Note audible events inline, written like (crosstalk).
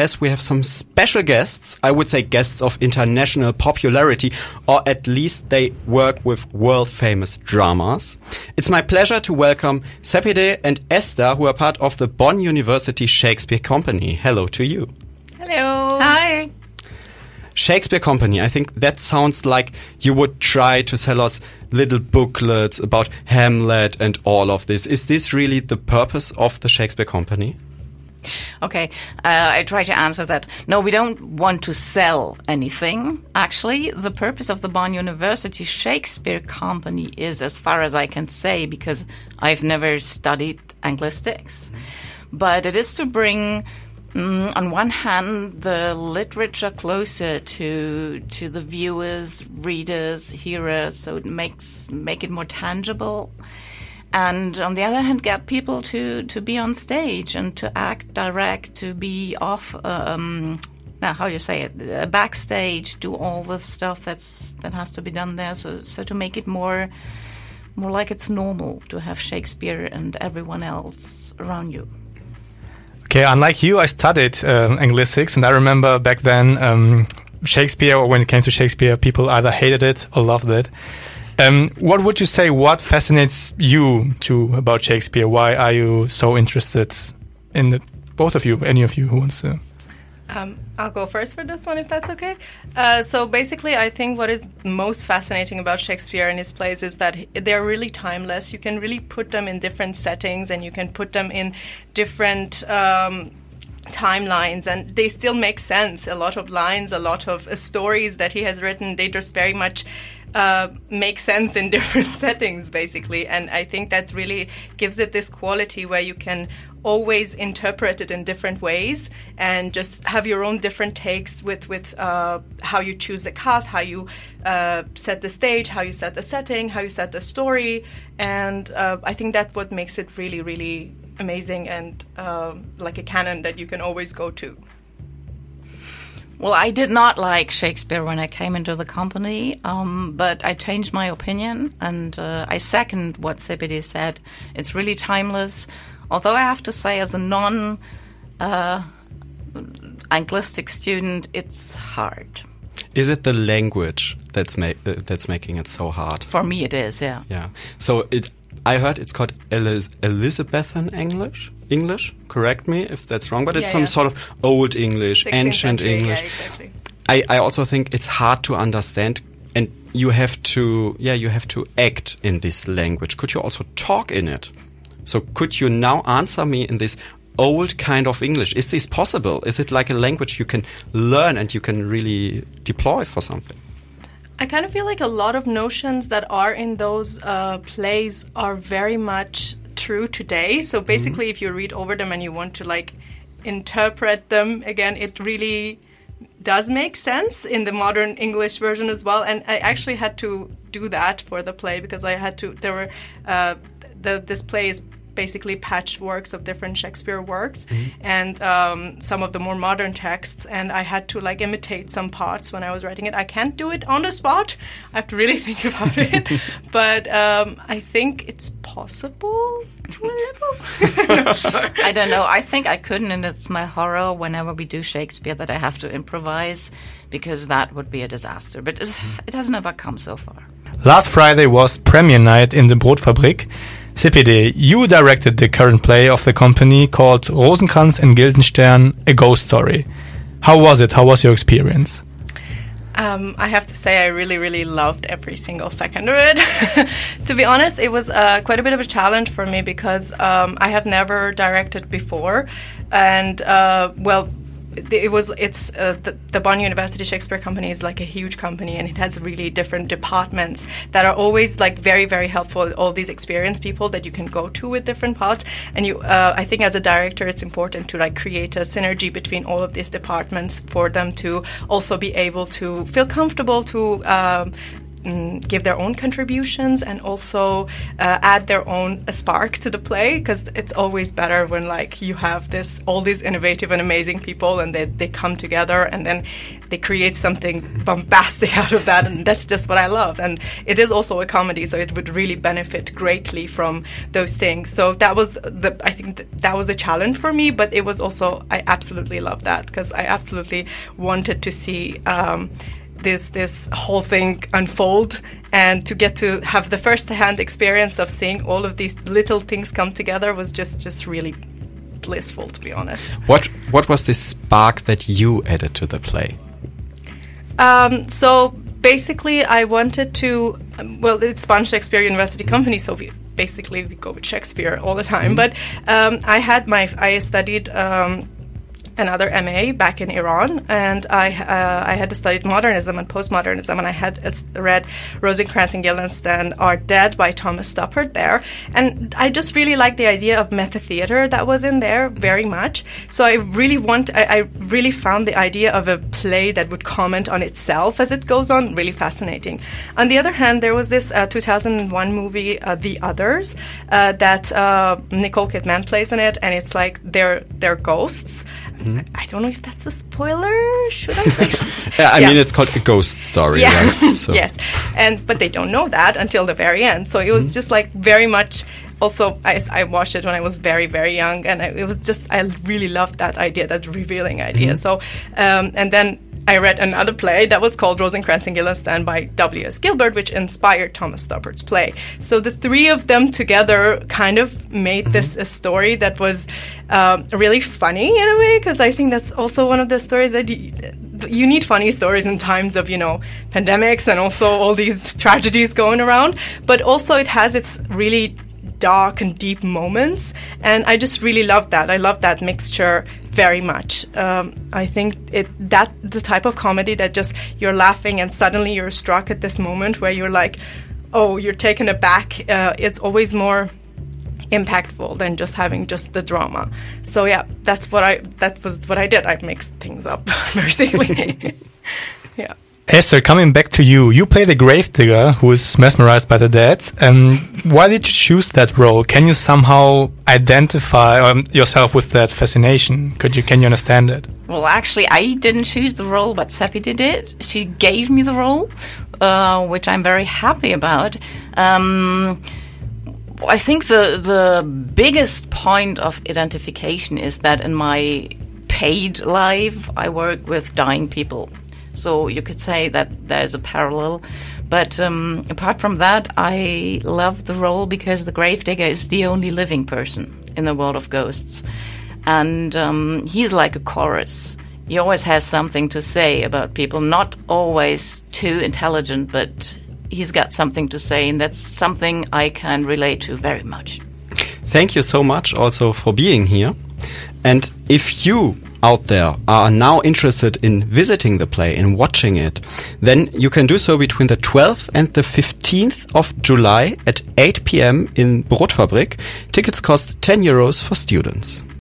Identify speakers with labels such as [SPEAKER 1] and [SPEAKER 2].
[SPEAKER 1] as we have some special guests. I would say guests of international popularity, or at least they work with world famous dramas. It's my pleasure to welcome Sepideh and Esther, who are part of the Bonn University Shakespeare Company. Hello to you.
[SPEAKER 2] Hello.
[SPEAKER 3] Hi.
[SPEAKER 1] Shakespeare Company. I think that sounds like you would try to sell us little booklets about Hamlet and all of this. Is this really the purpose of the Shakespeare Company?
[SPEAKER 3] Okay, uh, I try to answer that. No, we don't want to sell anything. Actually, the purpose of the Bonn University Shakespeare Company is, as far as I can say, because I've never studied Anglistics, but it is to bring Mm, on one hand, the literature closer to to the viewers, readers, hearers, so it makes make it more tangible. And on the other hand, get people to to be on stage and to act, direct, to be off. Um, now, how do you say it? Backstage, do all the stuff that's that has to be done there. So, so to make it more more like it's normal to have Shakespeare and everyone else around you.
[SPEAKER 4] Okay, unlike you, I studied uh, Anglistics, and I remember back then um, Shakespeare, when it came to Shakespeare, people either hated it or loved it. Um, what would you say? What fascinates you too about Shakespeare? Why are you so interested in the, both of you? Any of you who wants to?
[SPEAKER 2] Um, I'll go first for this one, if that's okay. Uh, so basically, I think what is most fascinating about Shakespeare and his plays is that they're really timeless. You can really put them in different settings, and you can put them in different. Um, timelines and they still make sense a lot of lines a lot of uh, stories that he has written they just very much uh, make sense in (laughs) different settings, basically. And I think that really gives it this quality where you can always interpret it in different ways and just have your own different takes with with uh, how you choose the cast, how you uh, set the stage, how you set the setting, how you set the story, and uh, I think that's what makes it really, really amazing and um, like a canon that you can always go to.
[SPEAKER 3] Well, I did not like Shakespeare when I came into the company, um, but I changed my opinion and uh, I second what Sepideh said. It's really timeless. Although I have to say, as a non uh, Anglistic student, it's hard.
[SPEAKER 1] Is it the language that's ma uh, that's making it so hard?
[SPEAKER 3] For me, it is. Yeah.
[SPEAKER 1] Yeah. So it, I heard it's called Elis Elizabethan English. English. Correct me if that's wrong, but it's some
[SPEAKER 2] yeah.
[SPEAKER 1] sort of old English, ancient
[SPEAKER 2] century,
[SPEAKER 1] English.
[SPEAKER 2] Yeah, exactly.
[SPEAKER 1] I, I also think it's hard to understand, and you have to yeah you have to act in this language. Could you also talk in it? So could you now answer me in this old kind of English? Is this possible? Is it like a language you can learn and you can really deploy for something?
[SPEAKER 2] I kind of feel like a lot of notions that are in those uh, plays are very much true today. So basically, if you read over them and you want to like interpret them again, it really does make sense in the modern English version as well. And I actually had to do that for the play because I had to. There were uh, the this play is basically patchworks of different Shakespeare works and um, some of the more modern texts. And I had to like imitate some parts when I was writing it. I can't do it on the spot. I have to really (laughs) think about it. (laughs) but um, I think it's possible to a little. Not (laughs) sure.
[SPEAKER 3] I don't know. I think I couldn't, and it's my horror whenever we do Shakespeare that I have to improvise because that would be a disaster. But it's, it has never come so far.
[SPEAKER 4] Last Friday was premiere night in the Brotfabrik. Sepideh, you directed the current play of the company called Rosencrantz and Guildenstern, A Ghost Story. How was it? How was your experience?
[SPEAKER 2] Um, I have to say, I really, really loved every single second of it. (laughs) to be honest, it was uh, quite a bit of a challenge for me because um, I had never directed before, and uh, well, it was it's uh, the, the Bonn University Shakespeare Company is like a huge company and it has really different departments that are always like very very helpful. All these experienced people that you can go to with different parts, and you uh, I think as a director it's important to like create a synergy between all of these departments for them to also be able to feel comfortable to. Um, mm, give their own contributions and also uh, add their own spark to the play because it's always better when like you have this all these innovative and amazing people and they, they come together and then they create something bombastic (laughs) out of that and that's just what I love. And it is also a comedy so it would really benefit greatly from those things. So that was the I think that, that was a challenge for me but it was also I absolutely love that because I absolutely wanted to see um, this this whole thing unfold and to get to have the first hand experience of seeing all of these little things come together was just just really blissful to be honest.
[SPEAKER 1] What what was the spark that you added to the play?
[SPEAKER 2] Um, so basically i wanted to um, well it's Bonn Shakespeare University Company so we basically we go with shakespeare all the time. Mm -hmm. but um, i had my i studied um, another MA back in Iran, and I uh, I had studied modernism and postmodernism, and I had read Rosencrantz and Guildenstern Are Dead by Thomas Stoppard there, and I just really liked the idea of meta theater that was in there very much. So I really want I, I really found the idea of a play that would comment on itself as it goes on really fascinating. On the other hand, there was this uh, 2001 movie uh, The Others uh, that uh, Nicole Kidman plays in it, and it's like they're they're ghosts Mm-hmm. I don't know if that's a spoiler. Should I say? (laughs)
[SPEAKER 1] I yeah. mean, it's called a ghost story. Yeah. Right? (laughs)
[SPEAKER 2] So. yes, and but they don't know that until the very end. So it was mm-hmm. just like very much. Also, I, I, watched it when I was very, very young, and I, it was just I really loved that idea, that revealing idea. Mm-hmm. So, um, and then I read another play that was called Rosencrantz and Guildenstern by W.S. Gilbert, which inspired Thomas Stoppard's play. So the three of them together kind of made mm-hmm. this a story that was um, really funny in a way, because I think that's also one of the stories that you, you need funny stories in times of, you know, pandemics and also all these (laughs) tragedies going around. But also it has its really dark and deep moments. And I just really love that. I love that mixture very much. Um, I think it that the type of comedy that just you're laughing and suddenly you're struck at this moment where you're like, oh, you're taken aback. Uh, it's always more impactful than just having just the drama. So yeah, that's what I that was what I did. I mixed things up (laughs) basically. (laughs) yeah.
[SPEAKER 4] Esther, coming back to you, you play the gravedigger who is mesmerized by the dead. And why did you choose that role? Can you somehow identify um, yourself with that fascination? Could you can you understand it?
[SPEAKER 3] Well, actually, I didn't choose the role, but Seppi did it. She gave me the role, uh, which I'm very happy about. Um, I think the the biggest point of identification is that in my paid life, I work with dying people. So you could say that there's a parallel. But um, apart from that, I love the role because the gravedigger is the only living person in the world of ghosts. And um, he's like a chorus. He always has something to say about people, not always too intelligent, but he's got something to say, and that's something I can relate to very much.
[SPEAKER 1] Thank you so much also for being here. And if you out there are now interested in visiting the play, in watching it, then you can do so between the 12th and the 15th of July at 8 p.m. in Brotfabrik. Tickets cost 10 euros for students.